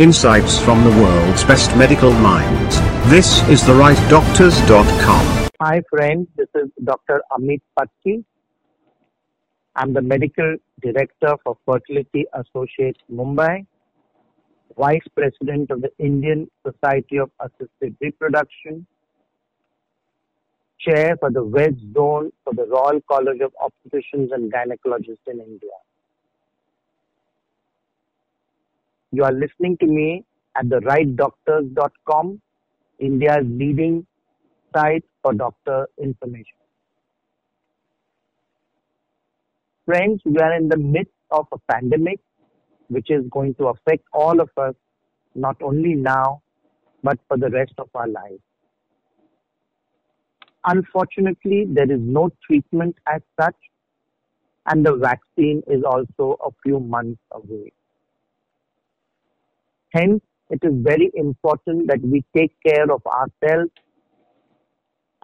Insights from the world's best medical minds. This is therightdoctors.com. Hi friends, this is Dr. Ameet Patki. I'm the medical director for Fertility Associates Mumbai, vice president of the Indian Society of Assisted Reproduction, chair for the West Zone for the Royal College of Obstetricians and Gynecologists in India. You are listening to me at the rightdoctors.com, India's leading site for doctor information. Friends, we are in the midst of a pandemic which is going to affect all of us, not only now, but for the rest of our lives. Unfortunately, there is no treatment as such, and the vaccine is also a few months away. Hence, it is very important that we take care of ourselves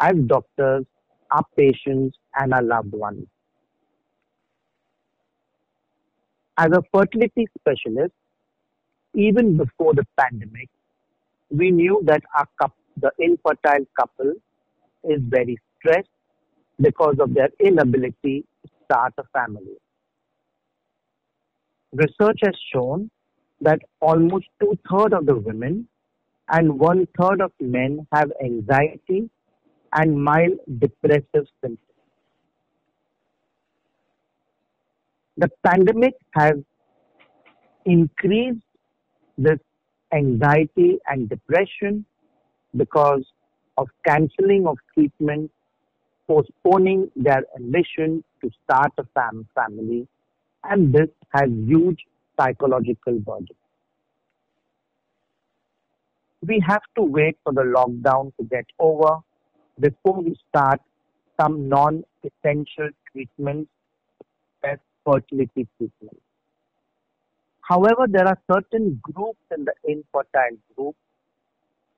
as doctors, our patients, and our loved ones. As a fertility specialist, even before the pandemic, we knew that our couple, the infertile couple is very stressed because of their inability to start a family. Research has shown that almost two thirds of the women and one third of men have anxiety and mild depressive symptoms. The pandemic has increased this anxiety and depression because of cancelling of treatment, postponing their ambition to start a fam- family, and this has huge psychological burden. We have to wait for the lockdown to get over before we start some non-essential treatments as fertility treatment. However, there are certain groups in the infertile group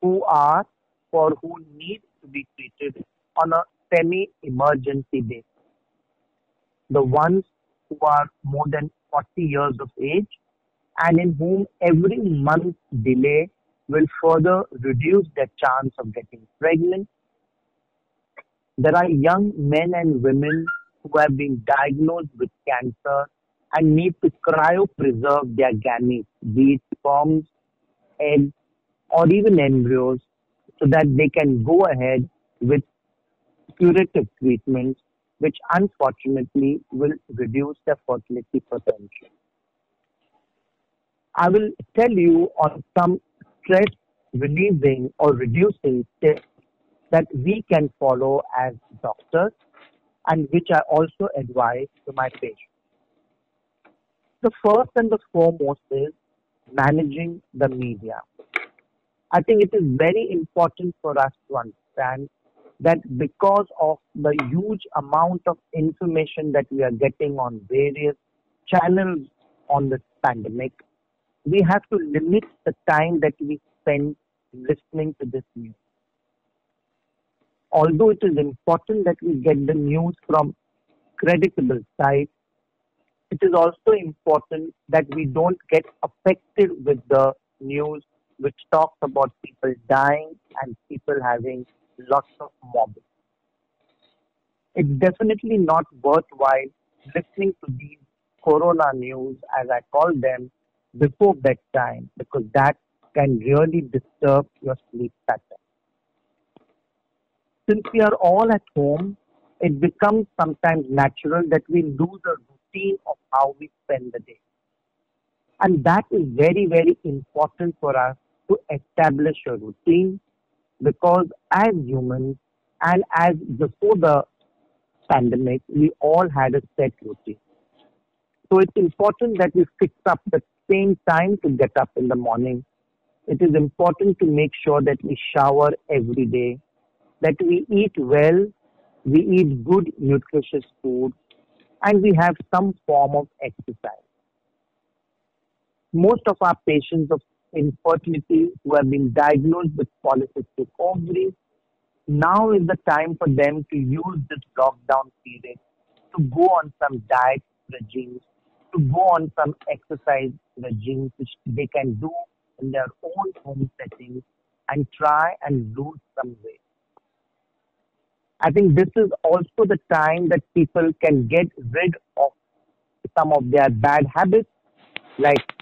who are or who need to be treated on a semi-emergency basis. The ones who are more than 40 years of age and in whom every month delay will further reduce their chance of getting pregnant. There are young men and women who have been diagnosed with cancer and need to cryopreserve their gametes, be it sperms, eggs, or even embryos, so that they can go ahead with curative treatments which unfortunately will reduce their fertility potential. I will tell you on some stress relieving or reducing tips that we can follow as doctors and which I also advise to my patients. The first and the foremost is managing the media. I think it is very important for us to understand that because of the huge amount of information that we are getting on various channels on this pandemic, we have to limit the time that we spend listening to this news. Although it is important that we get the news from creditable sites, it is also important that we don't get affected with the news which talks about people dying and people having lots of mobbing. It's definitely not worthwhile listening to these corona news, as I call them, before bedtime because that can really disturb your sleep pattern. Since we are all at home, it becomes sometimes natural that we lose a routine of how we spend the day. And that is very, very important for us to establish a routine because as humans and as before the pandemic, we all had a set routine. So it's important that we fix up the same time to get up in the morning. It is important to make sure that we shower every day, that we eat well, we eat good nutritious food, and we have some form of exercise. Most of our patients of infertility who have been diagnosed with polycystic ovaries. Now is the time for them to use this lockdown period to go on some diet regimes, to go on some exercise regimes which they can do in their own home settings and try and lose some weight. I think this is also the time that people can get rid of some of their bad habits like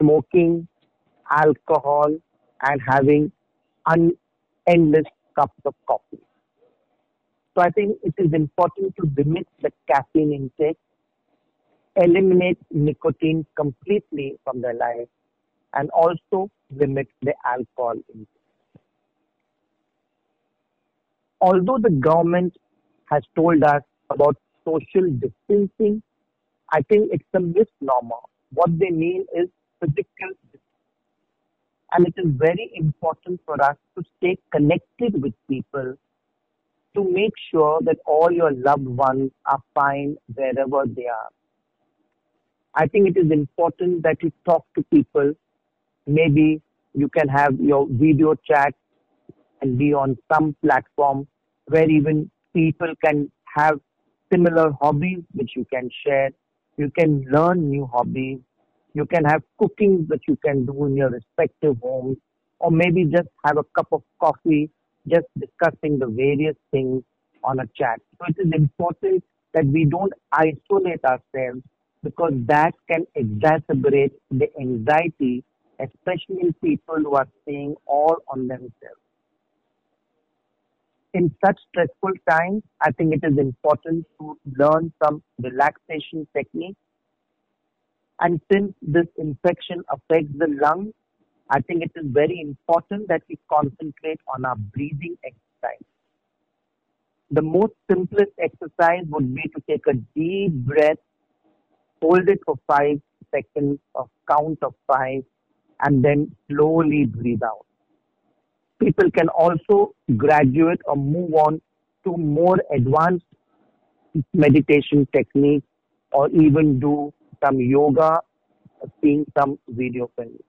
smoking, alcohol, and having endless cups of coffee. So I think it is important to limit the caffeine intake, eliminate nicotine completely from their life, and also limit the alcohol intake. Although the government has told us about social distancing, I think it's a misnomer. What they mean is physical. And it is very important for us to stay connected with people to make sure that all your loved ones are fine wherever they are. I think it is important that you talk to people. Maybe you can have your video chat and be on some platform where even people can have similar hobbies which you can share. You can learn new hobbies. You can have cooking that you can do in your respective homes, or maybe just have a cup of coffee, just discussing the various things on a chat. So it is important that we don't isolate ourselves because that can exacerbate the anxiety, especially in people who are staying all on themselves. In such stressful times, I think it is important to learn some relaxation techniques. And since this infection affects the lungs, I think it is very important that we concentrate on our breathing exercise. The most simplest exercise would be to take a deep breath, hold it for five seconds, a count of five, and then slowly breathe out. People can also graduate or move on to more advanced meditation techniques or even do some yoga, seeing some video films.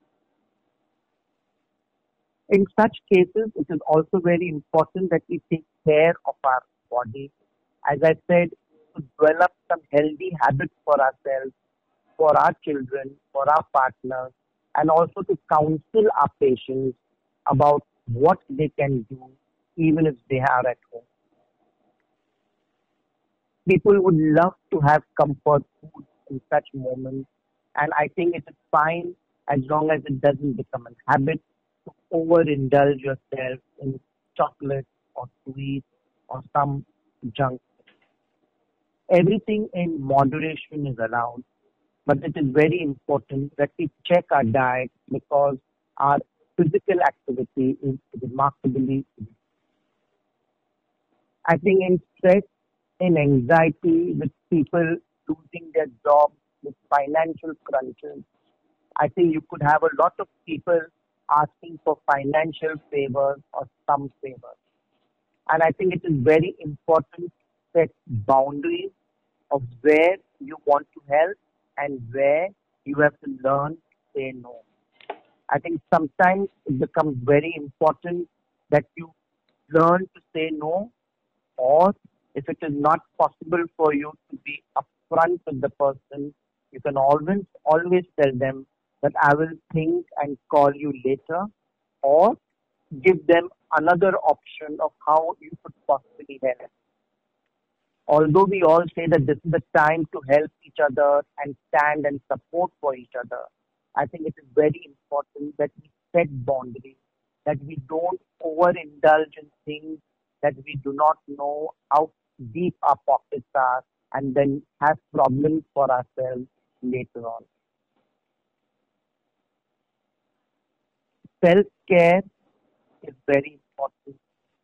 In such cases, it is also very important that we take care of our body. As I said, to develop some healthy habits for ourselves, for our children, for our partners, and also to counsel our patients about what they can do even if they are at home. People would love to have comfort food in such moments, and I think it is fine as long as it doesn't become a habit to overindulge yourself in chocolate or sweets or some junk. Everything in moderation is allowed, but it is very important that we check our mm-hmm. diet because our physical activity is remarkably. I think in stress, in anxiety, with people losing their jobs, with financial crunches, I think you could have a lot of people asking for financial favors or some favors. And I think it is very important to set boundaries of where you want to help and where you have to learn to say no. I think sometimes it becomes very important that you learn to say no, or if it is not possible for you to be upfront with the person, you can always always tell them that I will think and call you later, or give them another option of how you could possibly help. Although we all say that this is the time to help each other and stand and support for each other, I think it is very important that we set boundaries, that we don't overindulge in things that we do not know how deep our pockets are and then have problems for ourselves later on. Self care is very important.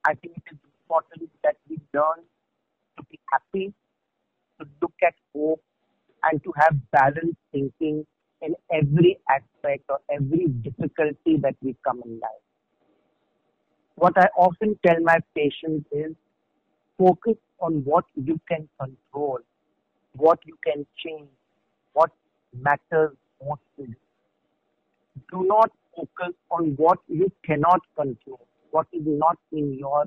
I think it is important that we learn to be happy, to look at hope, and to have balanced thinking in every aspect or every difficulty that we come in life. What I often tell my patients is focus on what you can control, what you can change, what matters most to you. Do not focus on what you cannot control, what is not in your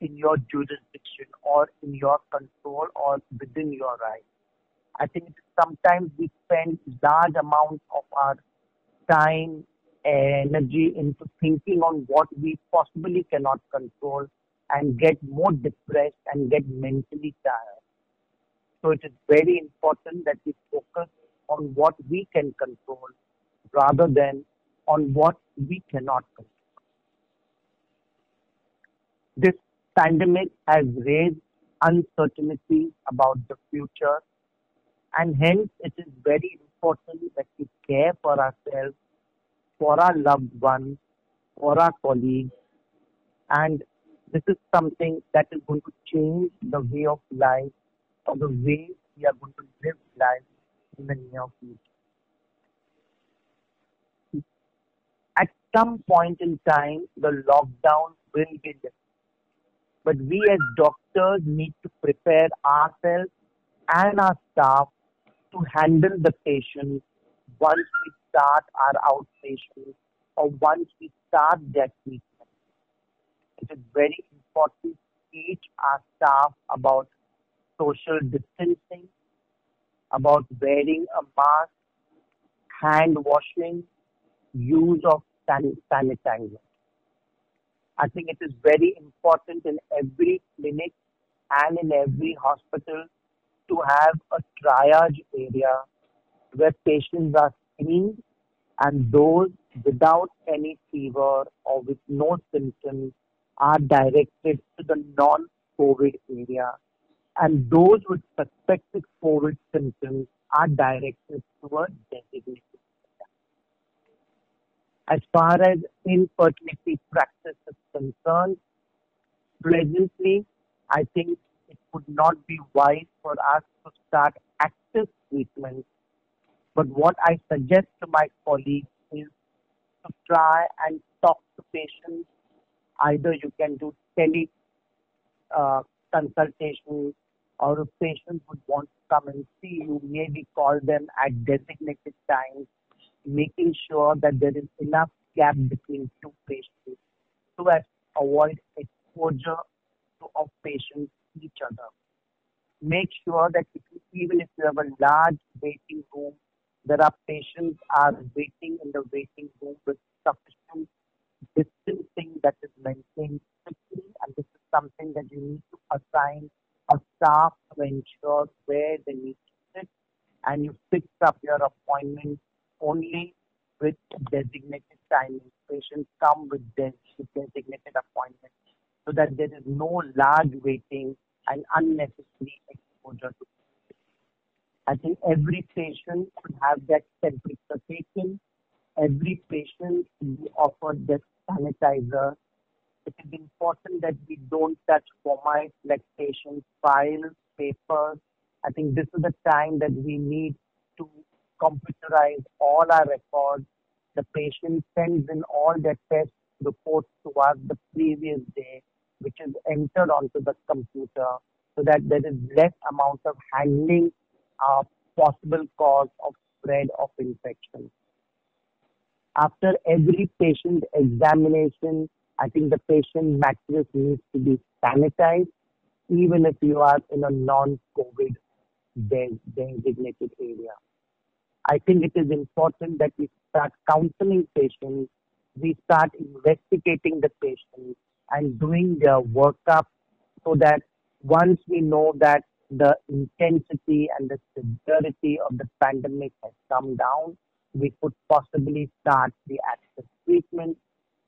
in your jurisdiction or in your control or within your right. I think sometimes we spend large amounts of our time, energy into thinking on what we possibly cannot control and get more depressed and get mentally tired. So it is very important that we focus on what we can control rather than on what we cannot control. This pandemic has raised uncertainty about the future and hence it is very important that we care for ourselves, for our loved ones, for our colleagues and this is something that is going to change the way of life or the way we are going to live life in the near future. At some point in time, the lockdown will be lifted. But we as doctors need to prepare ourselves and our staff to handle the patient once we start our outpatient or once we start that treatment. It is very important to teach our staff about social distancing, about wearing a mask, hand washing, use of san- sanitizer. I think it is very important in every clinic and in every hospital to have a triage area where patients are screened and those without any fever or with no symptoms are directed to the non-COVID area and those with suspected COVID symptoms are directed towards designated as far as infertility practice is concerned, presently, I think it would not be wise for us to start active treatment. But what I suggest to my colleagues is to try and talk to patients. Either you can do tele uh, consultation or patients would want to come and see you, maybe call them at designated times making sure that there is enough gap between two patients so as to avoid exposure to, of patients each other. Make sure that if even if you have a large waiting room, there are patients are waiting in the waiting room with sufficient distancing that is maintained strictly, and this is something that you need to assign a staff to ensure where they need to sit, and you fix up your appointment only with designated timing. Patients come with designated appointments so that there is no large waiting and unnecessary exposure to I think every patient should have that temperature taken. Every patient should be offered that sanitizer. It is important that we don't touch formats like patient files, papers. I think this is the time that we need to computerize all our records. The patient sends in all their test reports to us the previous day, which is entered onto the computer so that there is less amount of handling of possible cause of spread of infection. After every patient examination, I think the patient mattress needs to be sanitized, even if you are in a non-COVID designated area. I think it is important that we start counseling patients, we start investigating the patients and doing their workup so that once we know that the intensity and the severity of the pandemic has come down, we could possibly start the access treatment,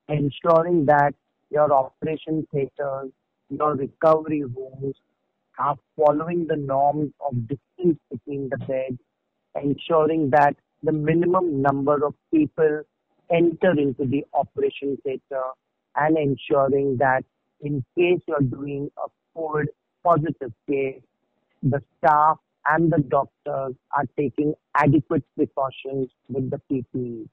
ensuring that your operation theaters, your recovery rooms are following the norms of distance between the beds ensuring that the minimum number of people enter into the operation theater and ensuring that in case you're doing a COVID positive case, the staff and the doctors are taking adequate precautions with the PPE.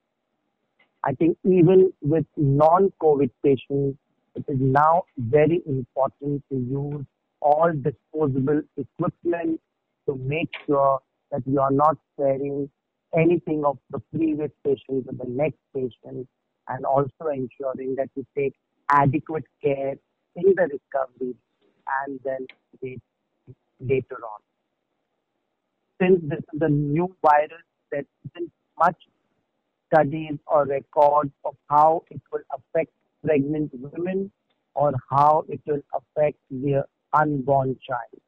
I think even with non-COVID patients, it is now very important to use all disposable equipment to make sure that you are not sharing anything of the previous patient with the next patient and also ensuring that you take adequate care in the recovery and then later on. Since this is a new virus there isn't much studies or records of how it will affect pregnant women or how it will affect their unborn child.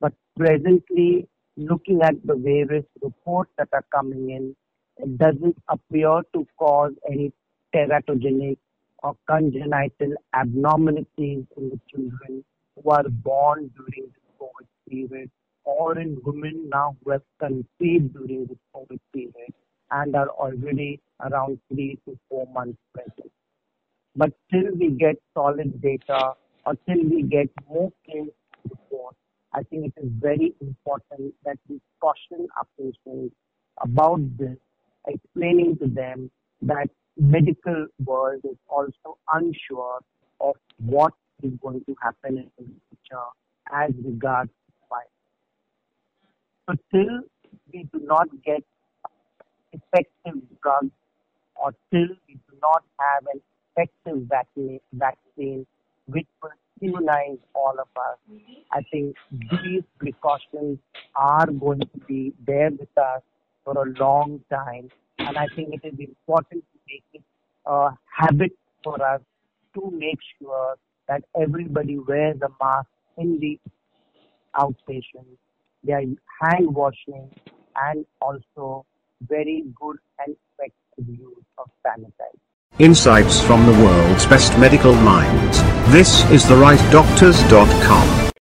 But presently, looking at the various reports that are coming in, it doesn't appear to cause any teratogenic or congenital abnormalities in the children who are born during the COVID period or in women now who have conceived during this COVID period and are already around three to four months pregnant. But till we get solid data or till we get more case reports, I think it is very important that we caution our patients about this, explaining to them that medical world is also unsure of what is going to happen in the future as regards. So till we do not get effective drugs or till we do not have an effective vaccine, vaccine which will immunize all of us, I think these precautions are going to be there with us for a long time. And I think it is important to make it a habit for us to make sure that everybody wears a mask in the outpatient. They are hand washing and also very good and effective use of sanitizer. Insights from the world's best medical minds. This is the rightdoctors.com.